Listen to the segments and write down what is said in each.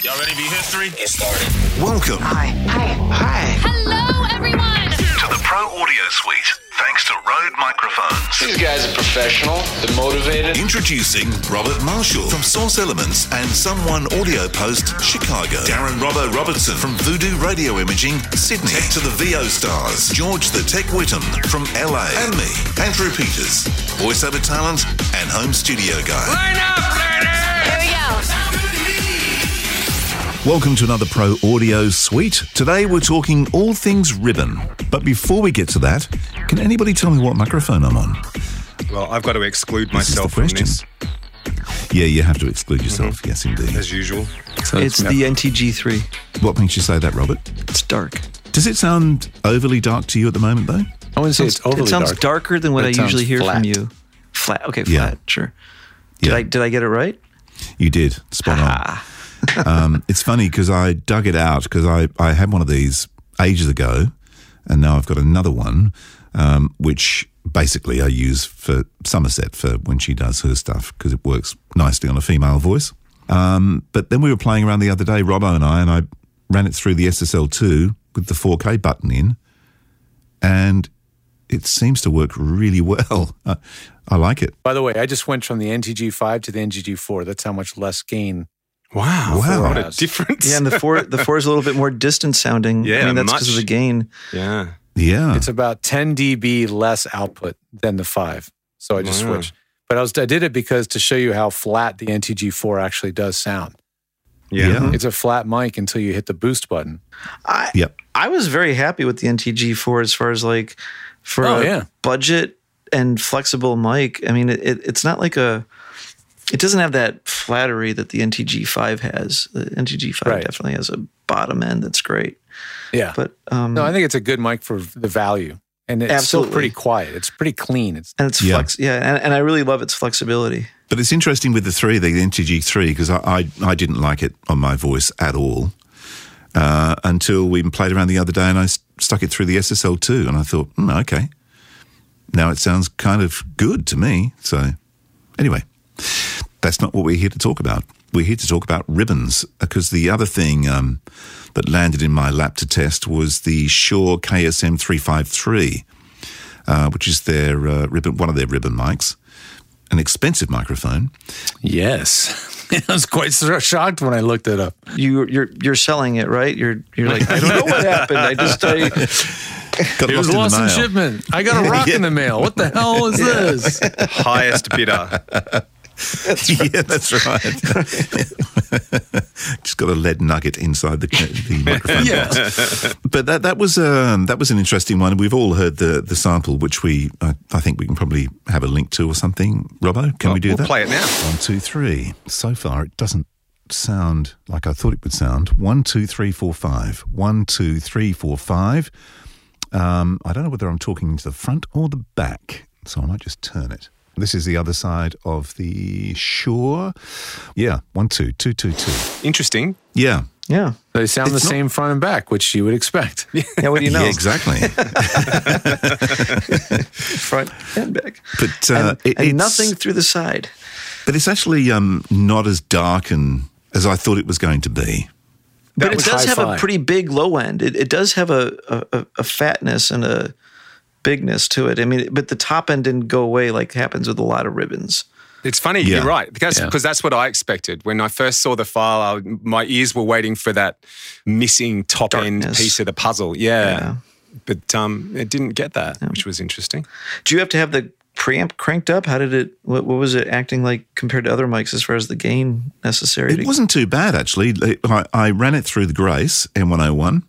Y'all ready to be history? Get started. Welcome Hi. Hi. Hi. Hello, everyone. to the Pro Audio Suite, thanks to Rode Microphones. These guys are professional. They're motivated. Introducing Robert Marshall from Source Elements and Someone Audio Post, Chicago. Darren Robbo Robertson from Voodoo Radio Imaging, Sydney. Tech to the VO stars, George the Tech Whittam from LA. And me, Andrew Peters, voiceover talent and home studio guy. Here Welcome to another Pro Audio Suite. Today we're talking all things ribbon. But before we get to that, can anybody tell me what microphone I'm on? Well, I've got to exclude This is the myself from question. this, Yeah, you have to exclude yourself. Mm-hmm. Yes, indeed. as usual. It's the NTG3. What makes you say that, Robert? It's dark. Does it sound overly dark to you at the moment, though? I wouldn't say it's overly it sounds dark. darker than what I usually hear flat. from you. Flat. Okay, Yeah. flat. Sure. Did Yeah. I did I get it right? You did. Spot on. Ah. Um, it's funny because I dug it out because I, I had one of these ages ago and now I've got another one, um, which basically I use for Somerset for when she does her stuff because it works nicely on a female voice. Um, but then we were playing around the other day, Robbo and I, and I ran it through the SSL2 with the 4K button in and it seems to work really well. I, like it. By the way, I just went from the NTG5 to the NTG4. That's how much less gain. Wow. Wow. What a difference. Yeah, and the four the four is a little bit more distant sounding. Yeah, I mean that's because of the gain. yeah. Yeah. It's about 10 dB less output than the 5. So I just Wow. switched. But I was I did it because to show you how flat the NTG4 actually does sound. Yeah. Yeah. It's a flat mic until you hit the boost button. I Yep. I was very happy with the NTG4 as far as like for Oh, a yeah. budget and flexible mic. I mean, it, it, it's not like a. It doesn't have that flattery that the NTG5 has. The NTG5 Right. definitely has a bottom end that's great. Yeah. But um, no, I think it's a good mic for the value. And it's Absolutely. still pretty quiet. It's pretty clean. It's and it's Yeah. flex. Yeah, and, and I really love its flexibility. But it's interesting with the three, the NTG3, because I, I, I didn't like it on my voice at all uh, until we played around the other day and I s- stuck it through the SSL2 and I thought, hmm, okay, now it sounds kind of good to me. So, anyway, that's not what we're here to talk about. We're here to talk about ribbons because the other thing um, that landed in my lap to test was the Shure KSM 353, uh, which is their uh, ribbon, one of their ribbon mics, an expensive microphone. yes. I was quite shocked when I looked it up. You you're you're selling it, right? You're you're like I don't know what happened. I just I, Got It was lost lost in in shipment. I got a rock in the mail. What the hell is this? Highest bidder. yeah, that's right. Just got a lead nugget inside the, the microphone Yeah. box. But that that was um, that was an interesting one. We've all heard the the sample, which we I, I think we can probably have a link to or something. Robbo, can we do we'll that? play it now. One, two, three. So far, it doesn't sound like I thought it would sound. One, two, three, four, five. One, two, three, four, five. Um, I don't know whether I'm talking to the front or the back, so I might just turn it. This is the other side of the Shure. Yeah, one, two, two, two, two. Interesting. Yeah, yeah They sound the not- same front and back, which you would expect. yeah. What do you know? yeah, exactly. Front and back, But uh, and, it- and it's- nothing through the side. But it's actually um, not as dark and as I thought it was going to be. But it was does have a pretty big low end. It, it does have a, a a fatness and a bigness to it. I mean, but the top end didn't go away like happens with a lot of ribbons. It's funny, Yeah. you're right, because Yeah. because that's what I expected when I first saw the file. I, my ears were waiting for that missing top end piece of the puzzle. Yeah, Yeah. but um, it didn't get that, which was interesting. Do you have to have the preamp cranked up? How did it? What, what was it acting like compared to other mics as far as the gain necessary? It to- wasn't too bad actually. I, I ran it through the Grace M101,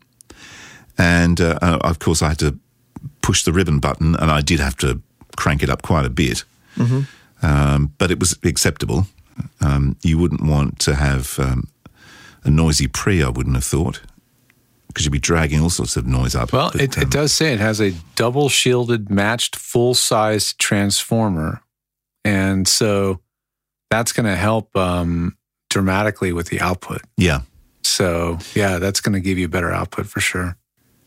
and uh, uh, of course I had to push the ribbon button, and I did have to crank it up quite a bit. Um, but it was acceptable. Um, you wouldn't want to have um, a noisy pre, I wouldn't have thought, because you'd be dragging all sorts of noise up. Well, But, it, um, it does say it has a double shielded matched full size transformer. And so that's going to help um, dramatically with the output. Yeah. So, yeah, that's going to give you better output for sure.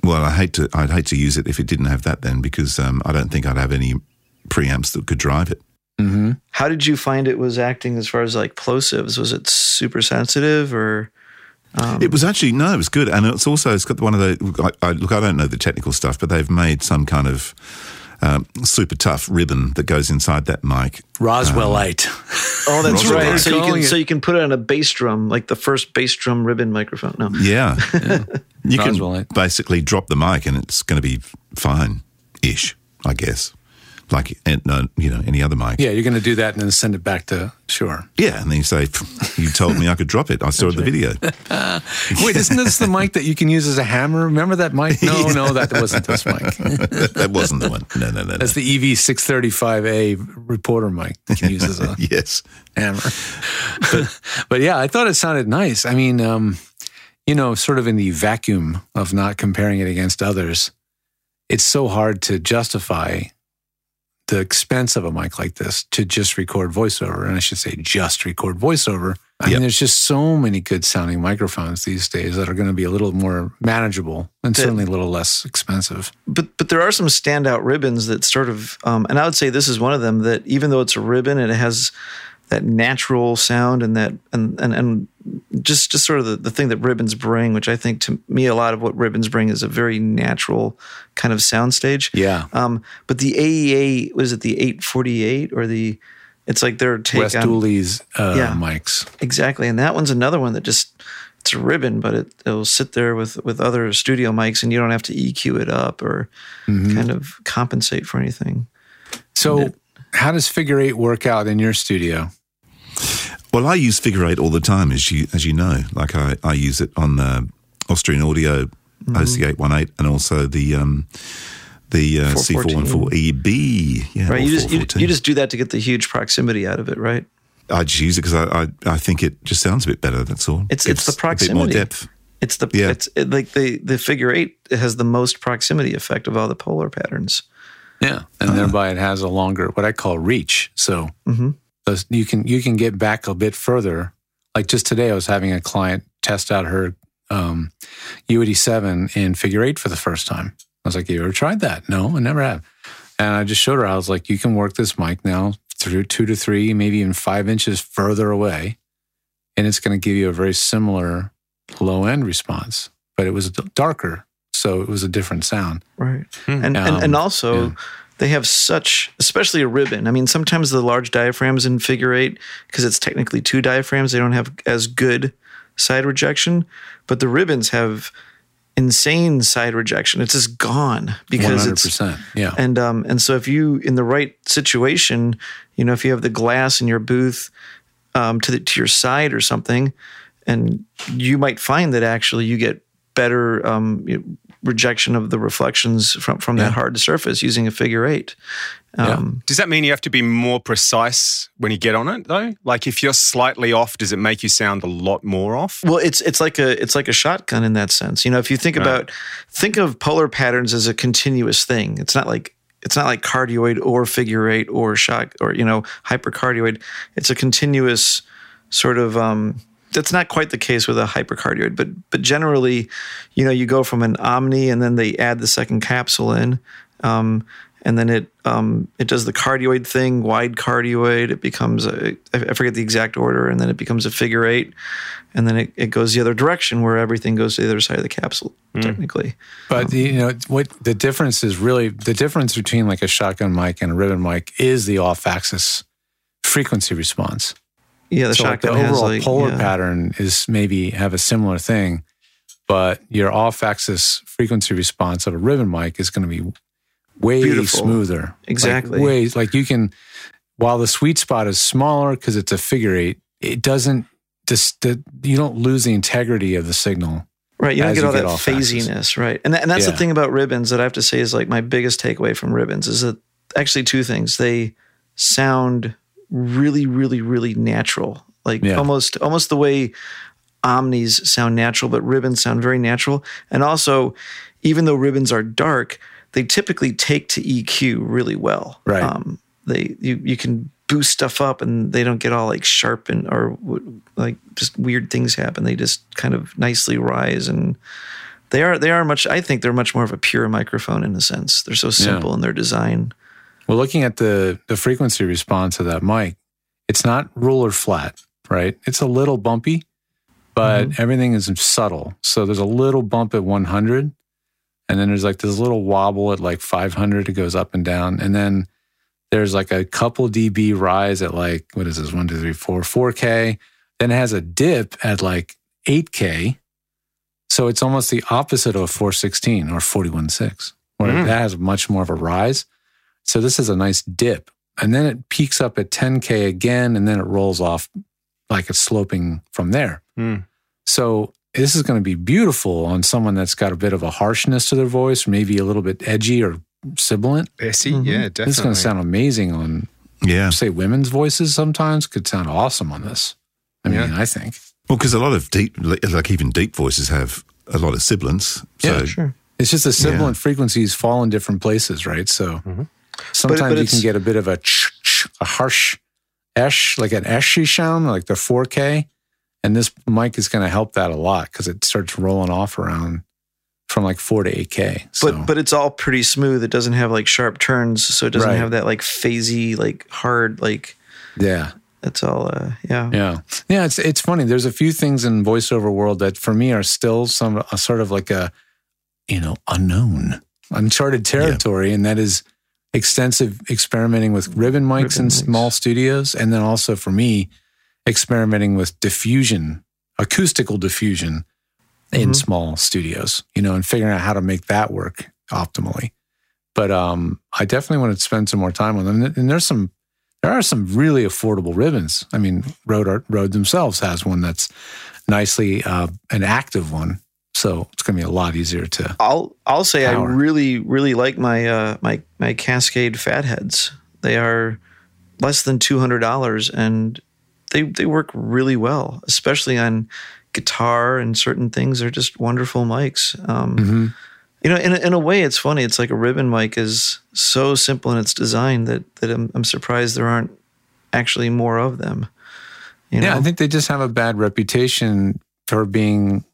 Well, I hate to. I'd hate to use it if it didn't have that then, because um, I don't think I'd have any preamps that could drive it. hmm How did you find it was acting as far as like plosives? Was it super sensitive or it was actually no, it was good, and it's also it's got one of the. I, I, look, I don't know the technical stuff, but they've made some kind of um, super tough ribbon that goes inside that mic. Roswellite. Oh, that's Roswell. right. So you can it. so you can put it on a bass drum, like the first bass drum ribbon microphone. No, Yeah, you can Roswellite. basically drop the mic, and it's going to be fine, ish, I guess. Like uh, no, you know any other mic. yeah, you're going to do that and then send it back to Shure. Yeah, and then you say, "You told me I could drop it. I saw the video." Wait, isn't this the mic that you can use as a hammer? Remember that mic? No, no, that wasn't this mic. that wasn't the one. No, no, no, no. That's the E EV635A reporter mic you can use as a yes. hammer. But, but yeah, I thought it sounded nice. I mean, um, you know, sort of in the vacuum of not comparing it against others, it's so hard to justify the expense of a mic like this to just record voiceover. And I should say, just record voiceover. I Yep. mean, there's just so many good sounding microphones these days that are going to be a little more manageable and The- certainly a little less expensive. but but there are some standout ribbons that sort of, um, and I would say this is one of them that even though it's a ribbon, and it has that natural sound and that and and, and just just sort of the, the thing that ribbons bring, which I think to me a lot of what ribbons bring is a very natural kind of soundstage. Yeah. Um, but the AEA was it the 848 or the? It's like their take Wes on Dooley's uh, Yeah. mics. Exactly, and that one's another one that just it's a ribbon, but it it'll sit there with with other studio mics, and you don't have to EQ it up or Mm-hmm. kind of compensate for anything. So, how does figure eight work out in your studio? Well, I use figure eight all the time, as you as you know. Like I, I use it on the Austrian Audio OC eight one eight, and also the um, the uh, C four one four EB. Yeah, Right, you just you, you just do that to get the huge proximity out of it, right? I just use it because I, I I think it just sounds a bit better. That's all. It's- it's the A bit more proximity. depth. It's the Yeah. it's it, like the the figure eight has the most proximity effect of all the polar patterns. Yeah, and thereby it has a longer what I call reach. So those- you can you can get back a bit further. Like just today, I was having a client test out her um, U87 in figure eight for the first time. I was like, "You ever tried that?" No, I never have. And I just showed her. I was like, "You can work this mic now through two to three, maybe even five inches further away, and it's going to give you a very similar low end response, but it was darker, so it was a different sound." Right. And, and Um, and also yeah. they have such especially a ribbon. I mean, sometimes the large diaphragms in figure eight, because it's technically two diaphragms, they don't have as good side rejection. But the ribbons have insane side rejection. It's just gone because One it's hundred percent. Yeah. and um and so if you in the right situation, you know, if you have the glass in your booth um, to the, to your side or something, and you might find that actually you get better um, you know, rejection of the reflections from from that hard surface using a figure eight. Um, Does that mean you have to be more precise when you get on it, though? Like if you're slightly off, does it make you sound a lot more off? Well, it's it's like a it's like a shotgun in that sense. You know, if you think about think of polar patterns as a continuous thing. It's not like it's not like cardioid or figure eight or shock or you know hypercardioid. It's a continuous sort of. Um, that's not quite the case with a hypercardioid, but but generally, you know, you go from an omni and then they add the second capsule in. Um, and then it um, it does the cardioid thing, wide cardioid. It becomes a I forget the exact order, and then it becomes a figure eight, and then it, it goes the other direction where everything goes to the other side of the capsule. Technically, But you know what the difference is really the difference between like a shotgun mic and a ribbon mic is the off-axis frequency response. Yeah, the so like the shotgun has overall like polar yeah. pattern is maybe have a similar thing, but your off-axis frequency response of a ribbon mic is going to be way Beautiful. smoother. Like, Exactly. way like you can while the sweet spot is smaller because it's a figure eight, it doesn't just you don't lose the integrity of the signal. Right, you don't get all get that phasiness, right? And, that, and that's the thing about ribbons that I have to say is like my biggest takeaway from ribbons is that actually two things. They sound really, really, really natural, like Yeah. almost almost the way omnis sound natural, but ribbons sound very natural. And also, even though ribbons are dark, they typically take to EQ really well. Right. Um, they you you can boost stuff up and they don't get all like sharp and or like just weird things happen. They just kind of nicely rise and they are they are much. I think they're much more of a pure microphone in a sense. They're so simple in their design. Well, looking at the the frequency response of that mic, it's not ruler flat, right? It's a little bumpy, but everything is subtle. So there's a little bump at 100, and then there's like this little wobble at like 500. It goes up and down, and then there's like a couple dB rise at like what is this? One, two, three, four, 4K. Then it has a dip at like 8K. So it's almost the opposite of a 416 or 416, where Mm. that has much more of a rise. So this is a nice dip. And then it peaks up at 10K again, and then it rolls off like it's sloping from there. Mm. So this is going to be beautiful on someone that's got a bit of a harshness to their voice, maybe a little bit edgy or sibilant. Bessie, Mhm. yeah, This is going to sound amazing on, Yeah. say, women's voices sometimes. Could sound awesome on this. I mean, Yeah. I think. Well, because a lot of deep, like even deep voices have a lot of sibilants. So Yeah, Sure. It's just the sibilant frequencies fall in different places, right? So sometimes but you can get a bit of a ch, ch, a harsh esh, like an eshy sound, like the 4K. And this mic is going to help that a lot because it starts rolling off around from like 4 to 8K. So, But but it's all pretty smooth. It doesn't have like sharp turns, so it doesn't Right. have that like phasey, like hard, like yeah. it's all uh yeah. Yeah. Yeah. It's, it's funny. There's a few things in voiceover world that for me are still some, a sort of like a, you know, unknown, uncharted territory. And that is extensive experimenting with ribbon mics Ribbon in mics. small studios. And then also for me, experimenting with diffusion, acoustical diffusion in Mhm. small studios, you know, and figuring out how to make that work optimally. But um, I definitely want to spend some more time on them. And there's some, there are some really affordable ribbons. I mean, Rode, Rode themselves has one that's nicely uh, an active one. So it's going to be a lot easier to. I'll I'll say Power. I really really like my uh my my Cascade Fatheads. They are less than two hundred dollars and they they work really well, especially on guitar and certain things. They're just wonderful mics. Um, Mhm. You know, in a, in a way, it's funny. It's like a ribbon mic is so simple in its design that that I'm, I'm surprised there aren't actually more of them. You know? Yeah, I think they just have a bad reputation for being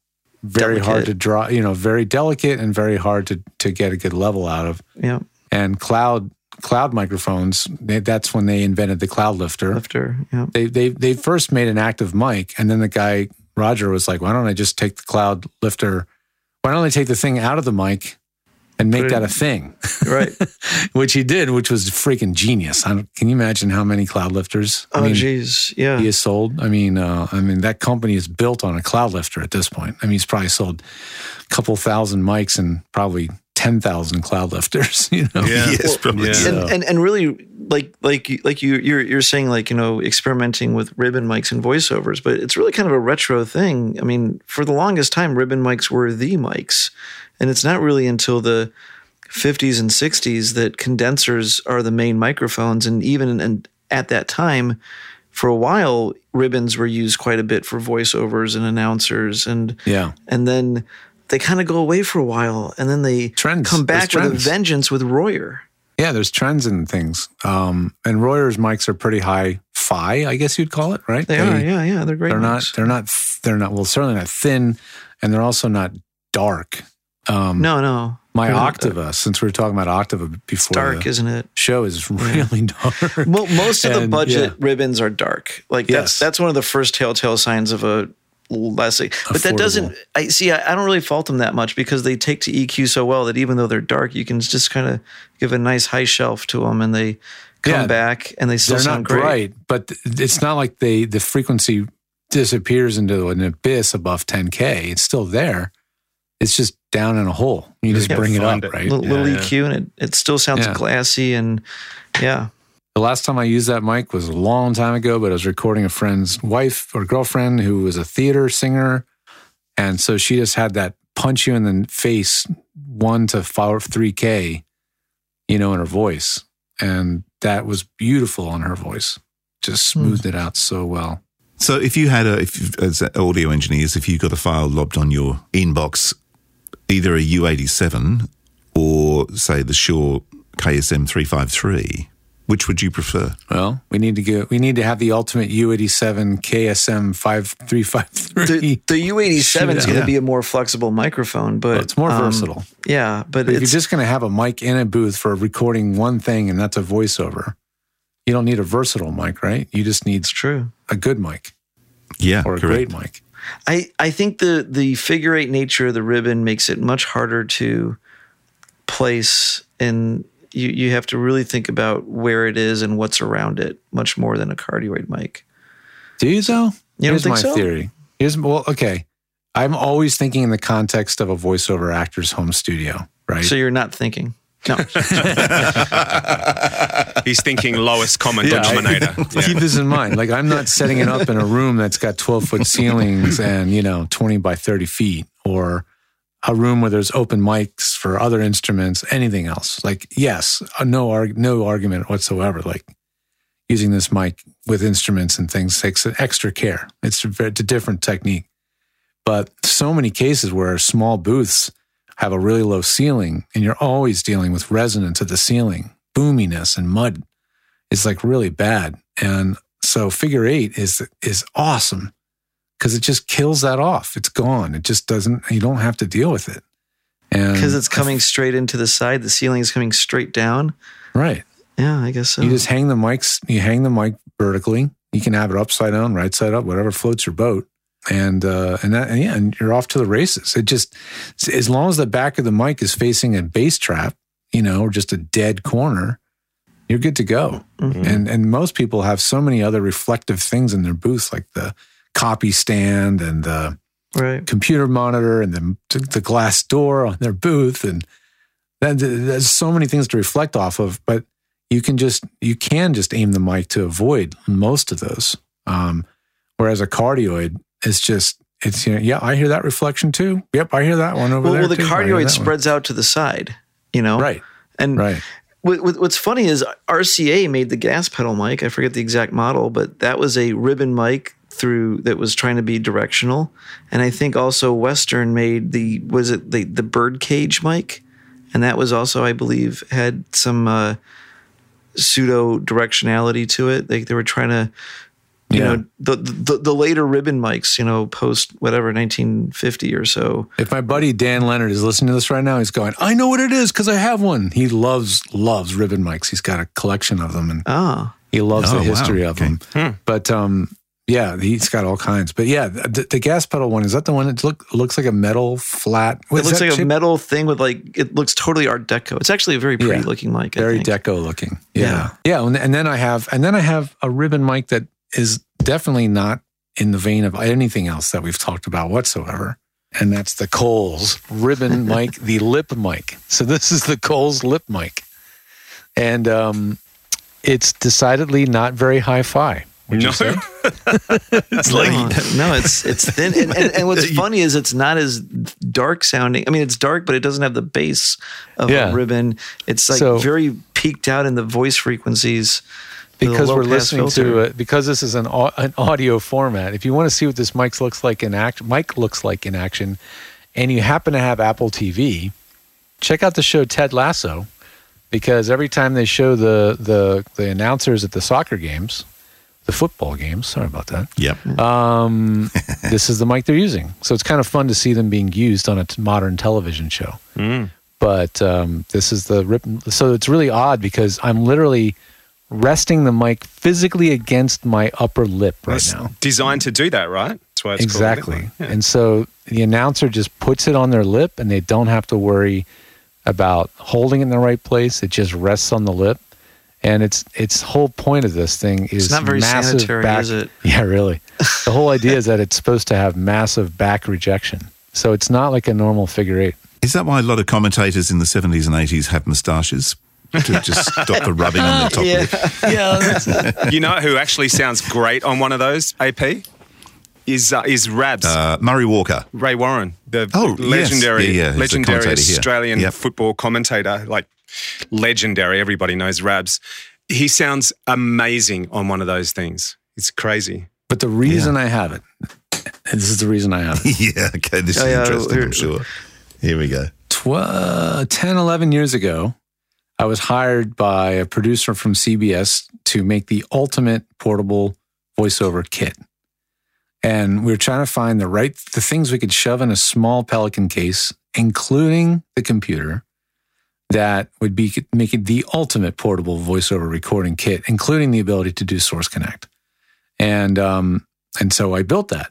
very hard to draw, you know, very delicate and very hard to, to get a good level out of. yeah, And cloud cloud microphones, they, that's when they invented the cloud lifter. lifter. Yeah, They, they, they first made an active mic, and then the guy, Rodger, was like, why don't I just take the cloud lifter? Why don't I take the thing out of the mic and make that a thing? right. which he did, which was freaking genius. I don't, can you imagine how many cloud lifters? I oh, mean, geez, yeah. he has sold. I mean, uh, I mean that company is built on a cloud lifter at this point. I mean, he's probably sold a couple thousand mics and probably ten thousand cloud lifters. You know, Yeah. yes, probably. yeah. and, and and really like like you- like you you're you're saying like you know experimenting with ribbon mics and voiceovers but it's really kind of a retro thing i mean for the longest time ribbon mics were the mics and it's not really until the 50s and 60s that condensers are the main microphones and even and at that time for a while ribbons were used quite a bit for voiceovers and announcers and yeah, and then they kind of go away for a while and then they Trends. come back There's with a vengeance with royer yeah. There's trends in things. Um, and Royer's mics are pretty high fi, I guess you'd call it, right? They, are, yeah, yeah. They're great. They're not. They're not. They're not. Well, certainly not thin, and they're also not dark. Um, no, no. my They're not Octava, since we were talking about Octava before dark, the isn't it? show, is really dark. Well, most of the budget yeah. ribbons are dark. Like Yes. that's that's one of the first telltale signs of a less. But that doesn't. I see. I, I don't really fault them that much because they take to EQ so well that even though they're dark, you can just kind of give a nice high shelf to them, and they come Yeah. back and they still they're sound not great. bright, but it's not like they the frequency disappears into an abyss above 10k. It's still there. It's just down in a hole. You just Yeah, bring it up, find it. right? Little, Yeah, little yeah. EQ, and it, it still sounds Yeah. glassy and yeah. The last time I used that mic was a long time ago, but I was recording a friend's wife or girlfriend who was a theater singer. And so she just had that punch you in the face, one to five, 3K, you know, in her voice. And that was beautiful on her voice. Just hmm. smoothed it out so well. So if you had a, if as audio engineers, if you got a file lobbed on your inbox, either a U87 or say the Shure KSM 353, which would you prefer? Well, we need to go. We need to have the ultimate U87 KSM five three five The, U87 is going to be a more flexible microphone, but It's more um, versatile. Yeah, but, But if you're it's just going to have a mic in a booth for recording one thing, and that's a voiceover, you don't need a versatile mic, right? You just need true. a good mic Yeah, or a correct. great mic. I, I think the the figure eight nature of the ribbon makes it much harder to place and you, you have to really think about where it is and what's around it much more than a cardioid mic. Do you though? You don't Here's think my so? theory. Here's well, okay. I'm always thinking in the context of a voiceover actor's home studio, right? So you're not thinking. No. He's thinking lowest common Yeah, I- denominator. Yeah. Keep this in mind. Like I'm not setting it up in a room that's got 12 foot ceilings and you know 20 by 30 feet, or a room where there's open mics for other instruments. Anything else? Like yes, uh, no arg- no argument whatsoever. Like using this mic with instruments and things takes extra care. It's a, very- it's a different technique. But so many cases where small booths have a really low ceiling, and you're always dealing with resonance at the ceiling, boominess and mud is like really bad. And so figure eight is is awesome because it just kills that off. It's gone. It just doesn't. You don't have to deal with it. And Because it's coming straight into the side, the ceiling is coming straight down. right. Yeah, I guess so. You just hang the mics. You hang the mic vertically. You can have it upside down, right side up, whatever floats your boat. And uh, and that and yeah, and you're off to the races. It just as long as the back of the mic is facing a bass trap, you know, or just a dead corner, you're good to go. Mhm. And and most people have so many other reflective things in their booth, like the copy stand and the right. computer monitor and the the glass door on their booth, and then there's so many things to reflect off of. But you can just you can just aim the mic to avoid most of those. Um, whereas a cardioid is just it's you know, yeah I hear that reflection too. Yep, I hear that one over Well, there. well, the too. Cardioid that one. spreads out to the side, you know? right, And right. What, what- what's funny is RCA made the gas pedal mic. I forget the exact model, but that was a ribbon mic through that was trying to be directional. And I think also Western made the was it the the bird cage mic, and that was also I believe had some uh, pseudo directionality to it. Like they were trying to. You Yeah. know the, the the later ribbon mics, you know, post whatever 1950 or so. If my buddy Dan Leonard is listening to this right now, he's going, I know what it is because I have one. He loves, loves ribbon mics. He's got a collection of them and Ah, he loves Oh, the wow. history of Okay. them. But um, yeah, he's got all kinds. But yeah, the, the gas pedal one, is that the one that look, looks like a metal flat? it looks like a metal thing with like it looks totally Art Deco. It's actually a very pretty Yeah. looking mic. I very think. deco looking. Yeah. Yeah. and, and then I have, and then I have a ribbon mic that is definitely not in the vein of anything else that we've talked about whatsoever. And that's the Coles ribbon mic, the lip mic. So this is the Coles lip mic. And um, it's decidedly not very hi-fi. No. It's like no, no, it's it's thin, and, and, and what's funny is it's not as dark sounding. I mean, it's dark, but it doesn't have the bass of Yeah. a ribbon. It's like So- very peaked out in the voice frequencies because we're listening filter. to it because this is an, an audio format if you want to see what this mic looks like in act mic looks like in action and you happen to have apple tv check out the show ted lasso because every time they show the the the announcers at the soccer games the football games sorry about that Yep. um, this is the mic they're using so it's kind of fun to see them being used on a t- modern television show but um, this is the rip. So it's really odd because I'm literally resting the mic physically against my upper lip right It's now. designed to do that, right? That's why it's Exactly. Called a lip mic. And so the announcer just puts it on their lip and they don't have to worry about holding it in the right place. It just rests on the lip. And it's it's whole point of this thing is It's not very massive sanitary, back, is it? Yeah, really. the whole idea is that it's supposed to have massive back rejection. So it's not like a normal figure eight. Is that why a lot of commentators in the 70s and 80s have moustaches? To just stop the rubbing on the top Yeah. lip. yeah. you know who actually sounds great on one of those? AP is uh, is Rabs. Uh, Murray Walker. Ray Warren, the Oh, yes. legendary, Yeah, yeah, legendary. Australian Yep. football commentator, like legendary. Everybody knows Rabs. He sounds amazing on one of those things. It's crazy. But the reason I have it, and this is the reason I have it. yeah, okay, this Oh, is yeah, interesting, here- I'm sure. Here we go. Tw- 10, 11 years ago, I was hired by a producer from CBS to make the ultimate portable voiceover kit. And we were trying to find the right, the things we could shove in a small Pelican case, including the computer, that would be make it the ultimate portable voiceover recording kit, including the ability to do Source Connect. And um, and so I built that.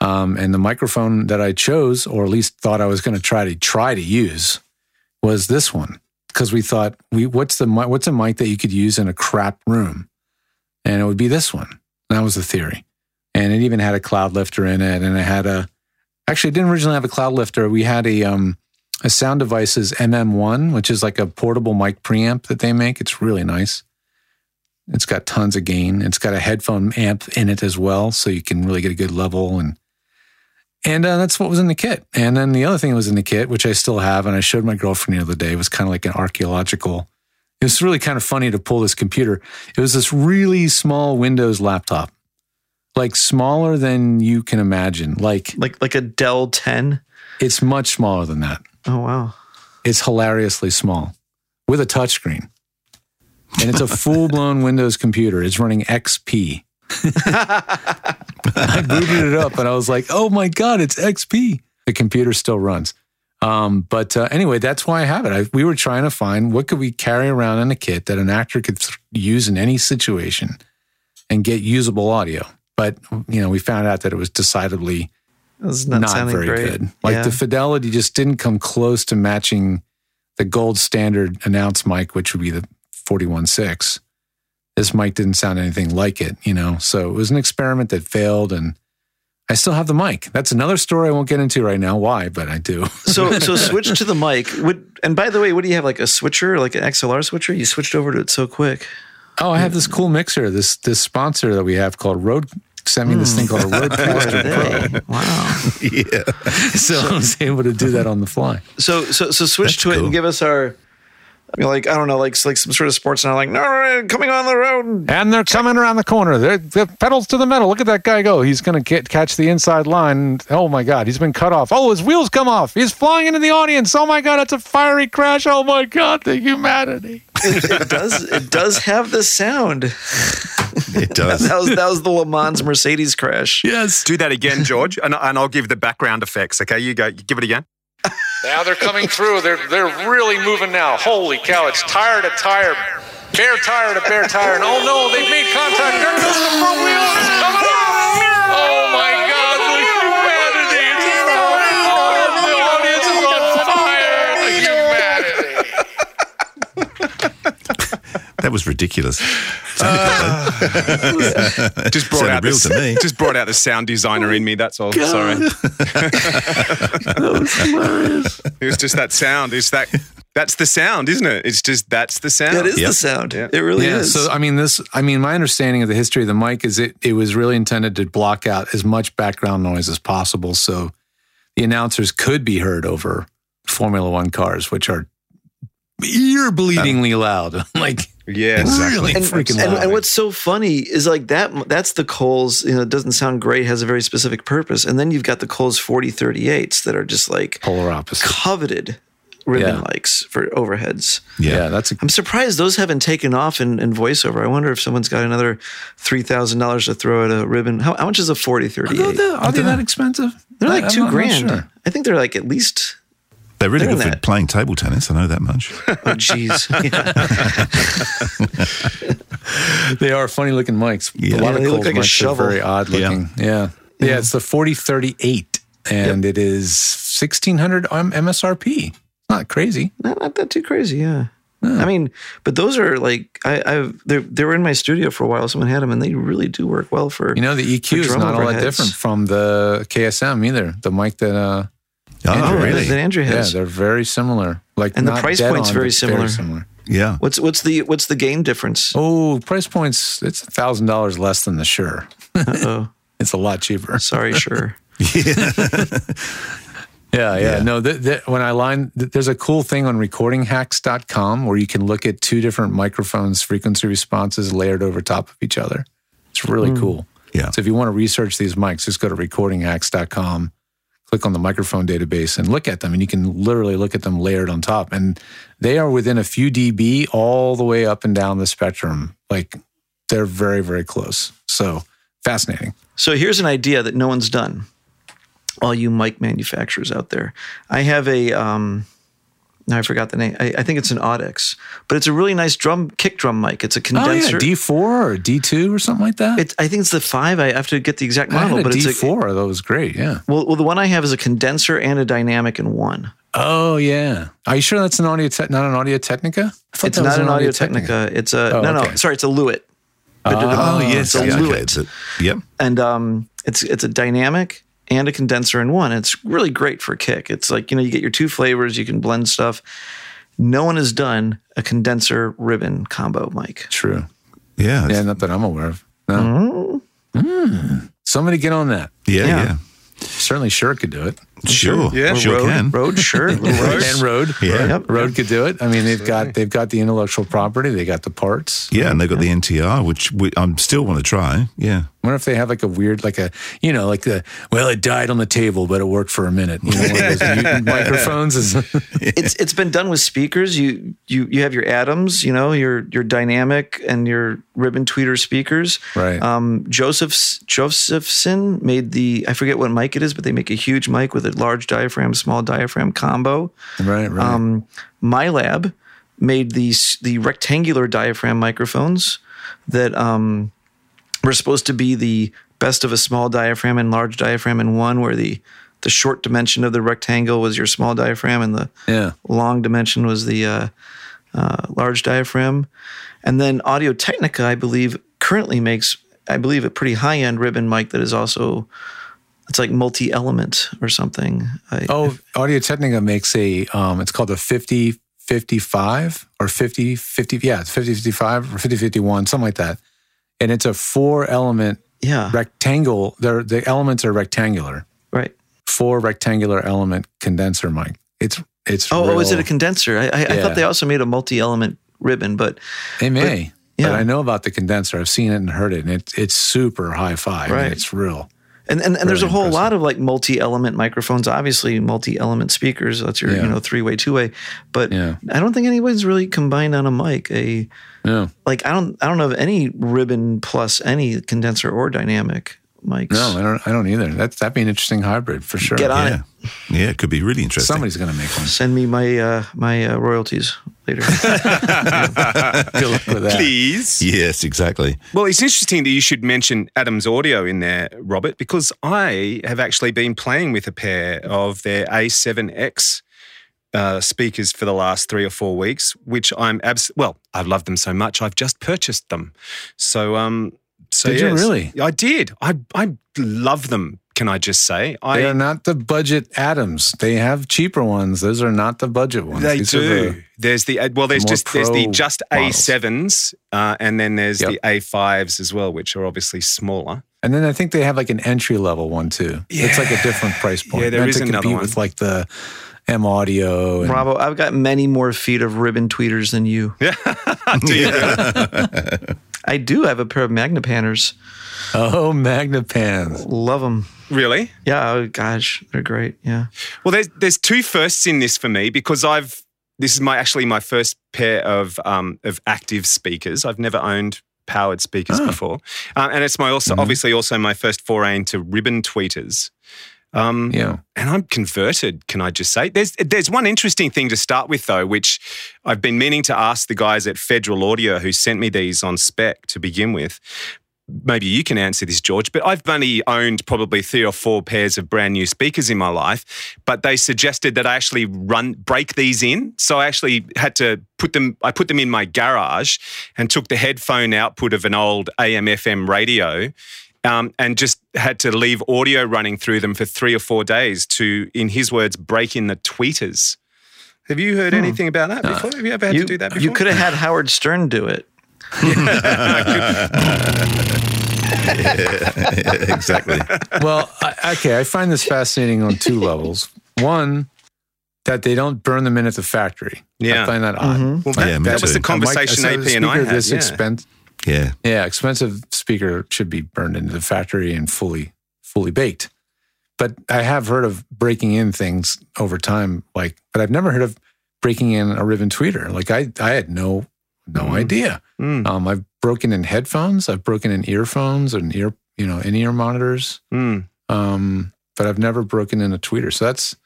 Um, and the microphone that I chose, or at least thought I was going to try to try to use, was this one because we thought we what's the what's a mic that you could use in a crap room, and it would be this one. That was the theory, and it even had a cloud lifter in it, and it had a actually it didn't originally have a cloud lifter. We had a um a Sound Devices MM1, which is like a portable mic preamp that they make. It's really nice. It's got tons of gain. It's got a headphone amp in it as well, so you can really get a good level and and uh, that's what was in the kit. And then the other thing that was in the kit, which I still have, and I showed my girlfriend the other day, it was kind of like an archaeological. It was really kind of funny to pull this computer. It was this really small Windows laptop, like smaller than you can imagine. Like Like like a Dell 10. it's much smaller than that. Oh wow. It's hilariously small with a touchscreen. And it's a full blown Windows computer. It's running XP. I booted it up and I was like, oh my God, it's XP. The computer still runs. Um, but uh, anyway, that's why I have it. I, we were trying to find what could we carry around in a kit that an actor could th- use in any situation and get usable audio. But you know, we found out that it was decidedly That's not, not, sounding very great. good. Like Yeah. the fidelity just didn't come close to matching the gold standard announce mic, which would be the 41.6. This mic didn't sound anything like it, you know. So it was an experiment that failed, and I still have the mic. That's another story I won't get into right now. Why? But I do. so so switch to the mic. Would and by the way, what do you have? Like a switcher, like an XLR switcher? You switched over to it so quick. Oh, I have this cool mixer. This this sponsor that we have called Rode sent me this thing called a Rodecaster hmm. Hey, wow. Yeah. so I was able to do that on the fly. So so so switch That's to it cool. and give us our. I mean, like I don't know, like like some sort of sports now, like no, no, no, coming on the road. And they're coming around the corner. They're, the pedals to the metal. Look at that guy go. He's going to catch the inside line. Oh my God, he's been cut off. Oh, his wheels come off. He's flying into the audience. Oh my God, it's a fiery crash. Oh my God, the humanity. It, it does it does have the sound. It does. That was that was the Le Mans Mercedes crash. Yes. Do that again, George, and, and I'll give the background effects. Okay, you go. Give it again. Now they're coming through. They're they're really moving now. Holy cow! It's tire to tire, bare tire to bare tire. And oh no, they've made contact. There goes the front wheel. It's coming off. That was ridiculous. Ah. Just brought out real the, to me. Just brought out the sound designer in me. That's all. Sorry. it was just that sound. It's that. That's the sound, isn't it? It's just that's the sound. That is Yep. the sound. Yeah. It really yeah. is. So I mean, this. I mean, my understanding of the history of the mic is it it was really intended to block out as much background noise as possible, so the announcers could be heard over Formula One cars, which are ear bleedingly uh-huh. loud. like Yeah, really and, freaking and, loud. and what's so funny is like that that's the Coles, you know, it doesn't sound great, has a very specific purpose. And then you've got the Coles 4038s that are just like polar opposite. coveted ribbon Yeah. likes for overheads. Yeah, that's a I'm surprised those haven't taken off in, in voiceover. I wonder if someone's got another three thousand dollars to throw at a ribbon. How, how much is a forty thirty Are they, are they that expensive? They're like I- two I'm grand. sure. I think they're like at least. They're really They're good in for playing table tennis. I know that much. Oh, jeez. They are funny looking mics. Yeah. A lot Yeah, of they look Coles like a mics are shovel. very odd looking. Yeah. Yeah, it's the 4038 and it is 1600 MSRP. Not crazy. not, not that too crazy. Yeah. I mean, but those are like I, I've they they were in my studio for a while. Someone had them, and they really do work well for You know, the EQ is drum not all that different from the KSM either. The mic that, uh, Oh, Andrew really? has. that Andrew has. yeah, they're very similar. Like, And the price point's on, very but similar. similar. Yeah. what's what's the what's the gain difference? Oh, price points, it's a thousand dollars less than the Shure. Oh, It's a lot cheaper. sorry, sure. Yeah, yeah. Yeah. No, th- th- when I line, th- there's a cool thing on recordinghacks.com where you can look at two different microphones' frequency responses layered over top of each other. It's really hmm. cool. Yeah. So if you want to research these mics, just go to recordinghacks.com, click on the microphone database and look at them. And you can literally look at them layered on top. And they are within a few dB all the way up and down the spectrum. Like they're very, very close. So fascinating. So here's an idea that no one's done. All you mic manufacturers out there, I have a um, now I forgot the name. I, I think it's an Audix, but it's a really nice drum kick drum mic. It's a condenser. Oh yeah, D four or D two or something like that. It's, I think it's the five. I have to get the exact model, but it's D a four. That was great. Yeah. well, well. The one I have is a condenser and a dynamic in one. Oh yeah. Are you sure that's an audio te- not an Audio Technica? It's not an Audio Technica. It's a Oh, no, okay. no. Sorry, it's a Lewitt. Oh, yes. it's a yeah, okay. Lewitt. It's a- yep. and um, it's it's a dynamic and a condenser in one. It's really great for kick. It's like you know you get your two flavors, you can blend stuff. No one has done a condenser ribbon combo mic. True. Yeah. Yeah, not that I'm aware of. No. Mm. Somebody get on that. Yeah. Yeah. Yeah. Certainly, Shure could do it. Sure. Yeah. Sure Rode, can. Rode, sure. Rode. And Rode. Yeah. Yep. Rode could do it. I mean, they've got they've got the intellectual property. They got the parts. Yeah, and they've got the NTR, which we, I'm still want to try. Yeah. I wonder if they have like a weird, like a, you know, like the, well, it died on the table, but it worked for a minute. You know, one of those microphones is, it's it's been done with speakers. You you you have your Adams, you know, your your dynamic and your ribbon tweeter speakers. Right. Um, Joseph's Josephson made the I forget what mic it is, but they make a huge mic with large diaphragm, small diaphragm combo. right, right. Um, Milab made these the rectangular diaphragm microphones that um, were supposed to be the best of a small diaphragm and large diaphragm in one, where the the short dimension of the rectangle was your small diaphragm and the yeah. long dimension was the uh, uh, large diaphragm. And then Audio Technica, I believe, currently makes, I believe, a pretty high end ribbon mic that is also, it's like multi element or something. I, Oh, Audio Technica makes a, um, it's called a 50 55 or 50 50, yeah, it's 50 55 or 50 51, something like that. And it's a four element yeah, rectangle. They're, the elements are rectangular, right. four rectangular element condenser mic. It's, it's, Oh, oh, is it a condenser? I, I, I thought they also made a multi element ribbon, but They may. yeah. But I know about the condenser. I've seen it and heard it, and it's it's super hi fi. Right. It's real. And and, and there's a whole impressive. lot of like multi-element microphones. Obviously, multi-element speakers. That's your Yeah. you know three-way, two-way. But Yeah. I don't think anybody's really combined on a mic. A Yeah. like I don't I don't know of any ribbon plus any condenser or dynamic mics. No, I don't. I don't either. That's that'd be an interesting hybrid for sure. Get on Yeah. Yeah, it could be really interesting. Somebody's going to make one. Send me my uh, my uh, royalties later. Good luck with that. Please. Yes, exactly. Well, it's interesting that you should mention Adams Audio in there, Robert, because I have actually been playing with a pair of their A7X uh, speakers for the last three or four weeks, which I'm abs. Well, I've loved them so much, I've just purchased them. So, um, so Did you really? I did. I I love them. Can I just say? I They are not the budget Adams. They have cheaper ones. Those are not the budget ones. They These do. the- there's the uh, well. There's more just there's the just. A7s, uh, and then there's Yep. the A5s as well, which are obviously smaller. and then I think they have like an entry level one too. It's like a different price point. Yeah, there Meant is to another compete one. with like the M Audio. And, Bravo! I've got many more feet of ribbon tweeters than you. Do you? I do have a pair of Magneplanars. Oh, Magnepans. Love them. really? Yeah. Oh gosh, they're great. Yeah. Well, there's there's two firsts in this for me because I've this is my actually my first pair of um, of active speakers. I've never owned powered speakers Oh. before, um, and it's my also obviously also my first foray into ribbon tweeters. Um, Yeah. and I'm converted. Can I just say? There's there's one interesting thing to start with though, which I've been meaning to ask the guys at Federal Audio who sent me these on spec to begin with. Maybe you can answer this, George, but I've only owned probably three or four pairs of brand new speakers in my life. But they suggested that I actually run break these in, so I actually had to put them. I put them in my garage and took the headphone output of an old AM/FM radio um, and just had to leave audio running through them for three or four days to, in his words, break in the tweeters. Have you heard anything about that before? Have you ever had You, to do that before? you could have had Howard Stern do it. exactly. well, I, okay, I find this fascinating on two levels. One, that they don't burn them in at the factory. Yeah. I find that odd. Well, that, Yeah, that was the conversation like, AP and I had. This yeah. expense, Yeah. yeah, expensive speaker should be burned into the factory and fully, fully baked. But I have heard of breaking in things over time, like, but I've never heard of breaking in a ribbon tweeter. Like I, I had no, no idea. Mm. Um, I've broken in headphones, I've broken in earphones and ear, you know, in ear monitors. Mm. Um, but I've never broken in a tweeter. So that's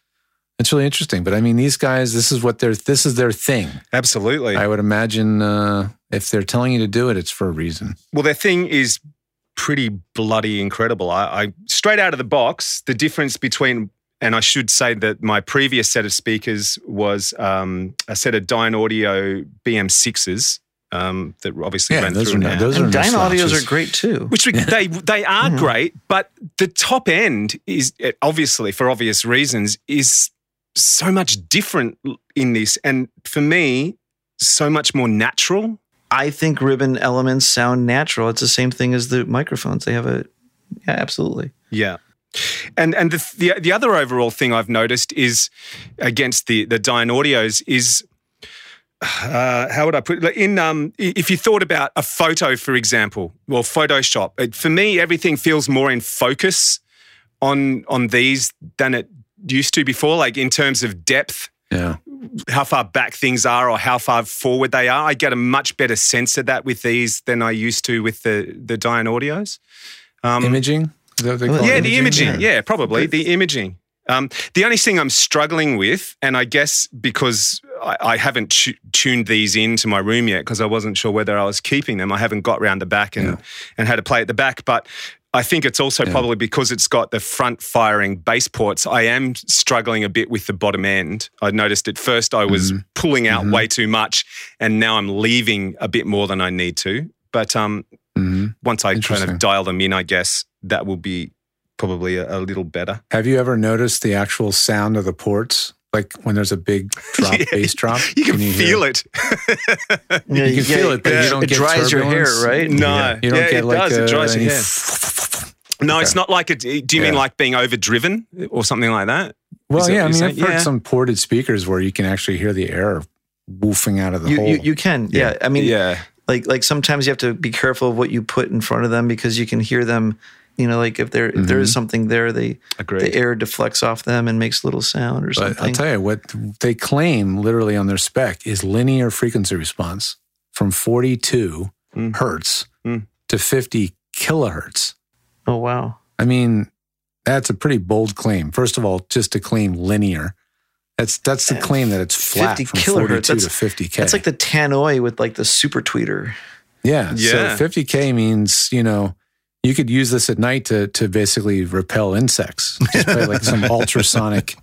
It's really interesting. But I mean, these guys, this is what they're, this is their thing. Absolutely. I would imagine uh, if they're telling you to do it, it's for a reason. Well, their thing is pretty bloody incredible. I, I straight out of the box, the difference between and I should say that my previous set of speakers was um, a set of Dynaudio BM6s um, that obviously Yeah, ran those through are now. not, those are Dynaudios are great too. which we, they they are great, but the top end is obviously for obvious reasons is so much different in this, and for me, so much more natural. I think ribbon elements sound natural. It's the same thing as the microphones. They have a yeah, absolutely. Yeah. And and the, the the other overall thing I've noticed is against the the Dynaudios is uh, how would I put it? In um, if you thought about a photo, for example, well, Photoshop. it- For me, everything feels more in focus on on these than it used to before. Like in terms of depth, Yeah. How far back things are or how far forward they are. I get a much better sense of that with these than I used to with the the Dynaudios. Um, Imaging? Is that what yeah, it? the imaging. Yeah, probably the imaging. Um, the only thing I'm struggling with, and I guess because I, I haven't tu- tuned these into my room yet, because I wasn't sure whether I was keeping them. I haven't got round the back and and had to play at the back, but. I think it's also probably because it's got the front firing bass ports. I am struggling a bit with the bottom end. I noticed at first I was Mm-hmm. pulling out way too much, and now I'm leaving a bit more than I need to. But um, Mhm. once I kind of dial them in, I guess that will be probably a, a little better. Have you ever noticed the actual sound of the ports? Like when there's a big drop, Yeah, bass drop? You can, hear feel it. Yeah, You can feel it, but you don't it get dries your hair, right? No, You don't yeah, get it like does. uh, it dries your hair. No, it's not like a. Do you mean like being overdriven or something like that? Well, Is that yeah, I what mean, you're I've heard Yeah. some ported speakers where you can actually hear the air woofing out of the You, hole. you you can yeah. I mean Yeah, like like sometimes you have to be careful of what you put in front of them because you can hear them. You know, like if there if there Mm-hmm. is something there, they Agreed. the air deflects off them and makes a little sound or but something. I'll tell you what they claim literally on their spec is linear frequency response from 42 Mm. hertz Mm. to 50 kilohertz. oh wow. I mean, that's a pretty bold claim. First of all, just to claim linear. That's that's the claim that it's flat 50 from kilohertz. 42 to That's- 50k. That's like the tannoy with like the super tweeter. Yeah. Yeah. So 50K means, you know, you could use this at night to to basically repel insects. Just play like some ultrasonic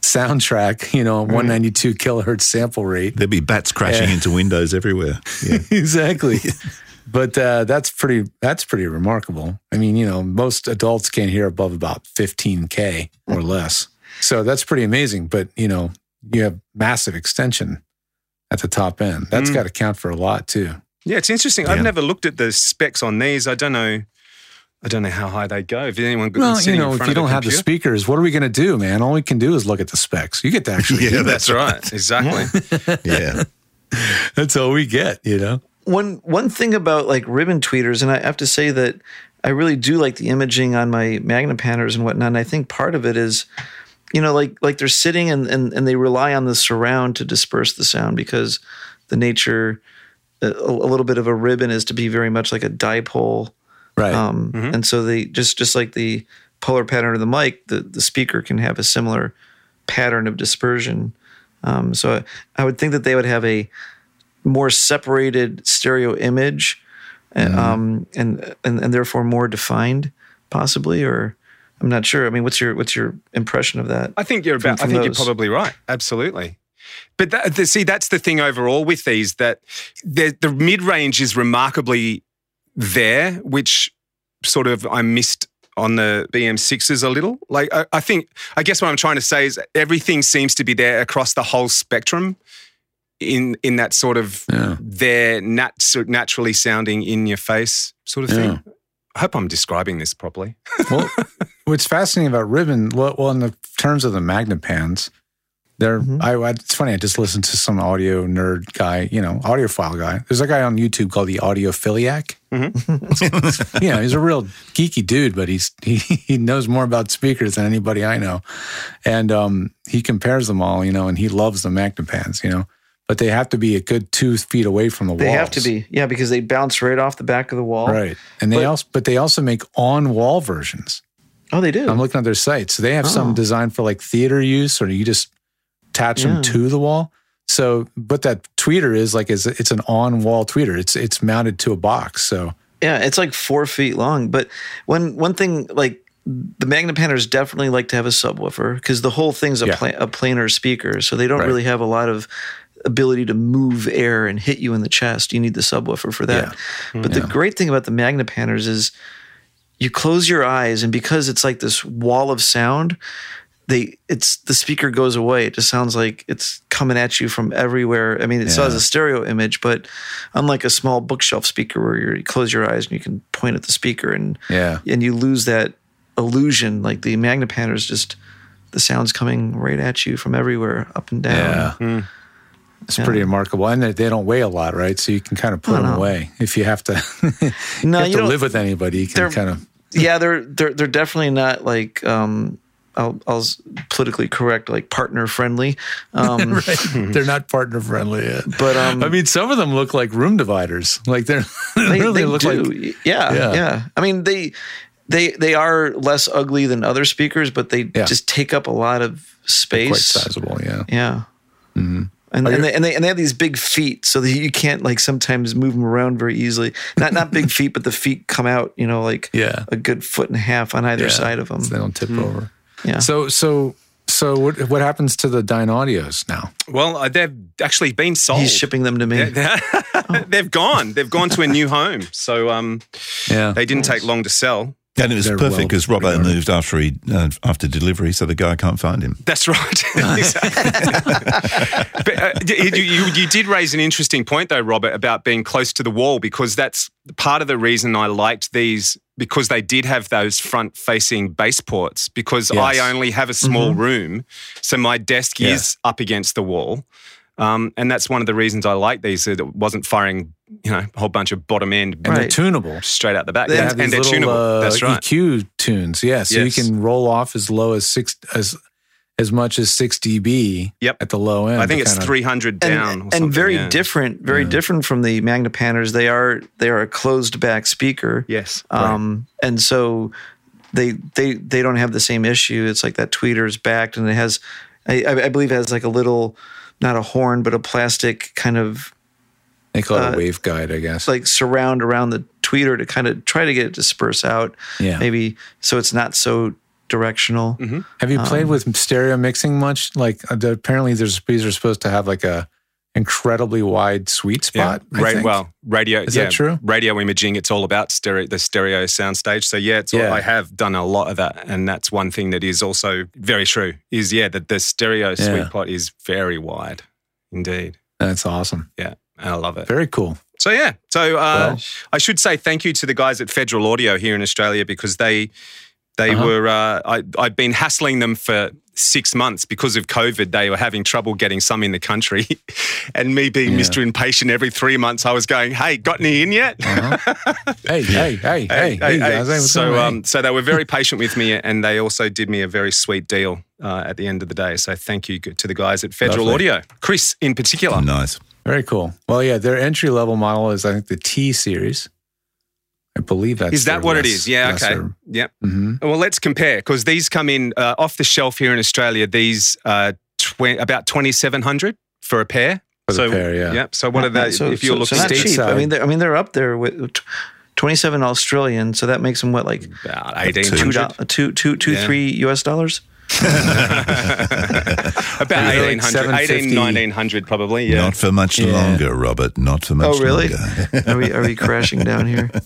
soundtrack, you know, 192 kilohertz sample rate. There'd be bats crashing Yeah. into windows everywhere. Yeah. exactly. But uh, that's pretty that's pretty remarkable. I mean, you know, most adults can't hear above about 15K or less. So that's pretty amazing. But, you know, you have massive extension at the top end. That's Mm. got to count for a lot too. yeah. It's interesting. I've never looked at the specs on these. I don't know. I don't know how high they go. If anyone Well, you sitting in know, if you don't have the speakers, what are we going to do, man? All we can do is look at the specs. You get to actually. Yeah, do that. That's right. Exactly. Yeah. That's all we get, you know. one one thing about like ribbon tweeters, and I have to say that I really do like the imaging on my Magnepans and whatnot. And I think part of it is, you know, like like they're sitting and and, and they rely on the surround to disperse the sound because the nature a, a little bit of a ribbon is to be very much like a dipole. Right. Um, And so they just just like the polar pattern of the mic, the the speaker can have a similar pattern of dispersion. Um, so I, I would think that they would have a more separated stereo image, Mm-hmm. um, and, and and therefore more defined, possibly. Or I'm not sure. I mean, what's your what's your impression of that? I think you're From- about. I think those. you're probably right. Absolutely. But that, the, see, that's the thing overall with these that the, the mid range is remarkably there, which sort of I missed on the BM6s a little. Like I, I think, I guess what I'm trying to say is everything seems to be there across the whole spectrum. In in that sort of Yeah. there nat- naturally sounding in your face sort of thing. I hope I'm describing this properly. well, what's fascinating about ribbon, well, well, in the terms of the Magnepans, they're. I, I, it's funny. I just listened to some audio nerd guy, you know, audiophile guy. There's a guy on YouTube called the Audiophiliac. yeah, he's a real geeky dude, but he's he, he knows more about speakers than anybody I know, and um, he compares them all, you know, and he loves the Magnepans, you know, but they have to be a good two feet away from the wall. They walls. have to be, yeah, because they bounce right off the back of the wall. right, and they But- also, but they also make on-wall versions. Oh, they do. I'm looking at their site. So they have Oh. some designed for like theater use, or you just attach Yeah. them to the wall. So, but that tweeter is like is it's an on wall tweeter. It's it's mounted to a box. So Yeah, it's like four feet long. But when one thing like the Magneplanars definitely like to have a subwoofer because the whole thing's a, Yeah. pla- a planar speaker, so they don't Right. really have a lot of ability to move air and hit you in the chest. You need the subwoofer for that. But the great thing about the Magneplanars is you close your eyes, and because it's like this wall of sound, they it's the speaker goes away. It just sounds like it's coming at you from everywhere. I mean, it still has a stereo image, but unlike a small bookshelf speaker where you're, close your eyes and you can point at the speaker and Yeah. and you lose that illusion. Like the Magneplanars, just the sounds coming right at you from everywhere, up and down. yeah, it's pretty remarkable. And they, they don't weigh a lot, right? So you can kind of put them no. away if you have to. you No, have you to don't- live with anybody. You can they're- kind of. yeah, they're they're they're definitely not like um, I'll, I'll politically correct, like partner friendly. Um, They're not partner friendly. Yet. But um, I mean, some of them look like room dividers. Like they're they, they, really they look do. like yeah, Yeah. yeah, I mean, they they they are less ugly than other speakers, but they Yeah. just take up a lot of space. quite sizable. Yeah. Yeah. And, and, they, and they and they have these big feet, so that you can't like sometimes move them around very easily. Not not big feet, but the feet come out, you know, like Yeah. a good foot and a half on either Yeah. side of them. So they don't tip over. Yeah. So so so what what happens to the Dynaudios now? Well, uh, they've actually been sold. He's shipping them to me. They've gone. They've gone to a new home. So um, Yeah. they didn't take long to sell. And it was They're perfect because Robbo regarded. moved after he uh, after delivery, so the guy can't find him. That's right. But uh, you, you, you did raise an interesting point, though, Robert, about being close to the wall, because that's part of the reason I liked these, because they did have those front facing bass ports, because Yes. I only have a small room. So my desk Yeah. is up against the wall. Um, and that's one of the reasons I like these. That it wasn't firing, you know, a whole bunch of bottom end and they're tunable. straight out the back. They and, and they're little tunable. uh, that's right. EQ tunes. Yeah, so Yes. you can roll off as low as six as as much as six dB. Yep. At the low end. I think it's kind of- 300 down. and, something, and very yeah. different, very different from the Magneplanars. They are they are a closed back speaker. Yes. Um, and so they they they don't have the same issue. It's like that tweeter is backed, and it has, I, I I believe, it has like a little, not a horn, but a plastic kind of They call it uh, a wave guide, I guess. like surround around the tweeter to kind of try to get it to disperse out. Yeah. maybe so it's not so directional. Have you um, played with stereo mixing much? Like uh, apparently, there's these are supposed to have like a incredibly wide sweet spot. I Ra- think. well, radio. Is yeah, that true? Radio imaging. It's all about stereo, the stereo soundstage. So yeah, it's all, I have done a lot of that, and that's one thing that is also very true. Is yeah, that the stereo Yeah. sweet spot is very wide, indeed. that's awesome. Yeah, I love it. Very cool. So yeah, so uh, Well- I should say thank you to the guys at Federal Audio here in Australia because they they Uh-huh. were uh, I, I'd been hassling them for six months because of COVID. They were having trouble getting some in the country, and me being Yeah. Mister Impatient every three months, I was going, "Hey, got any in yet?" Hey, hey, hey, hey, hey, guys. Hey, so, um, so they were very patient with me, and they also did me a very sweet deal uh, at the end of the day. So, thank you to the guys at Federal Lovely. Audio, Chris in particular. Nice. Very cool. Well, yeah, their entry level model is I think the T series. I believe that's Is that what it less- is? Yeah. Okay. lesser- Yep. Mhm. Well, let's compare because these come in uh, off the shelf here in Australia. These uh, tw- about twenty seven hundred for a pair. For the so pair, yeah. Yep. So what are they? So, if you're so, looking so not at cheap. I mean, they're, I mean, they're up there with. t- 27 Australian, so that makes them what, like about eighteen two, hundred. do- two, two, two, Yeah. three US dollars? About Maybe like 1800, 750. 18, 1900 probably. Yeah. Not for much Yeah. longer, Robert. Not for much Oh, really? longer. Are we are we crashing down here?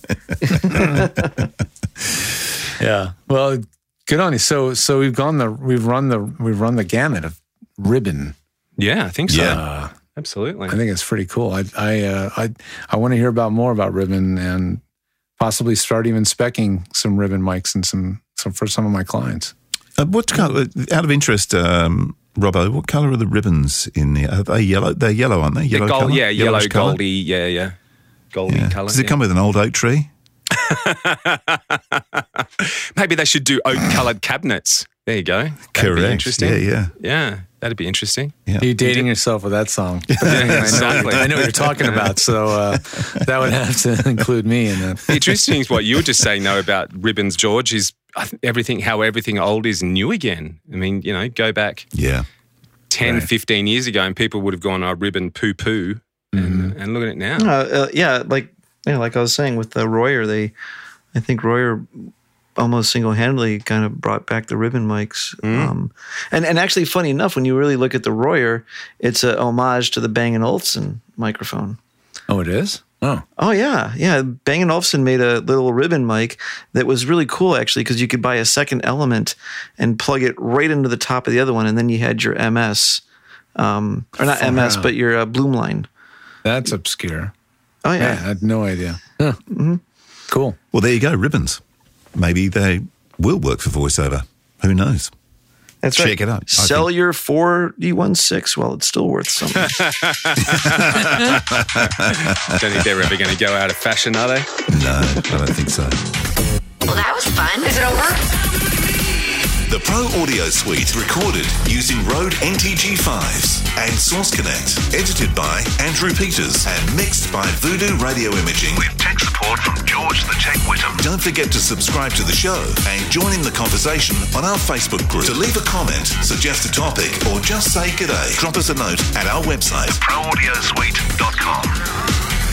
Yeah. Well, good on you. So, so we've gone the we've run the we've run the gamut of ribbon. yeah, I think so. Yeah. Uh, Absolutely. I think it's pretty cool. I I uh, I I want to hear about more about ribbon and possibly start even specking some ribbon mics and some some for some of my clients. Uh, what color? Out of interest, um, Robbo, what color are the ribbons in the? Are they yellow? They're yellow, aren't they? The Yellow gold, colour? yeah, yellow, colour? goldy, yeah, yeah, goldy Yeah. color. Does it yeah. come with an old oak tree? Maybe they should do oak coloured cabinets. There you go. That'd Be Correct. interesting. Yeah, yeah. Yeah, that'd be interesting. Yeah. You're you dating yourself with that song? But then I, know, exactly. I know what you're talking about, so uh, that would have to include me in that. The interesting thing is what you were just saying though about ribbons, George, is I think everything how everything old is new again. I mean, you know, go back Yeah. 10, Right. 15 years ago, and people would have gone, oh, ribbon poo poo. Mm-hmm. And, and look at it now. Uh, uh, yeah, like yeah, like I was saying with the Royer, they, I think Royer almost single handedly kind of brought back the ribbon mics. Um, and and actually, funny enough, when you really look at the Royer, it's a homage to the Bang and Olufsen microphone. Oh, it is. Oh, Oh yeah, yeah. Bang and Olufsen made a little ribbon mic that was really cool actually because you could buy a second element and plug it right into the top of the other one, and then you had your MS, um, or not MS, Wow. but your uh, Blumlein. that's obscure. Oh Yeah, yeah. I had no idea. Huh. Cool. Well, there you go, ribbons. Maybe they will work for voiceover. Who knows? That's Check right. it out. I Sell think- your 4D16 while it's still worth something. Don't think they're ever going to go out of fashion, are they? No, I don't think so. Well, that was fun. Is it over? The Pro Audio Suite recorded using Rode NTG5s and Source Connect. Edited by Andrew Peters and mixed by Voodoo Radio Imaging with tech support from George the Tech Whittam. Don't forget to subscribe to the show and join in the conversation on our Facebook group. To leave a comment, suggest a topic, or just say g'day, drop us a note at our website, proaudiosuite.com.